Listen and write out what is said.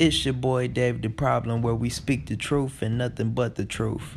It's your boy Dave the Problem, where we speak the truth and nothing but the truth.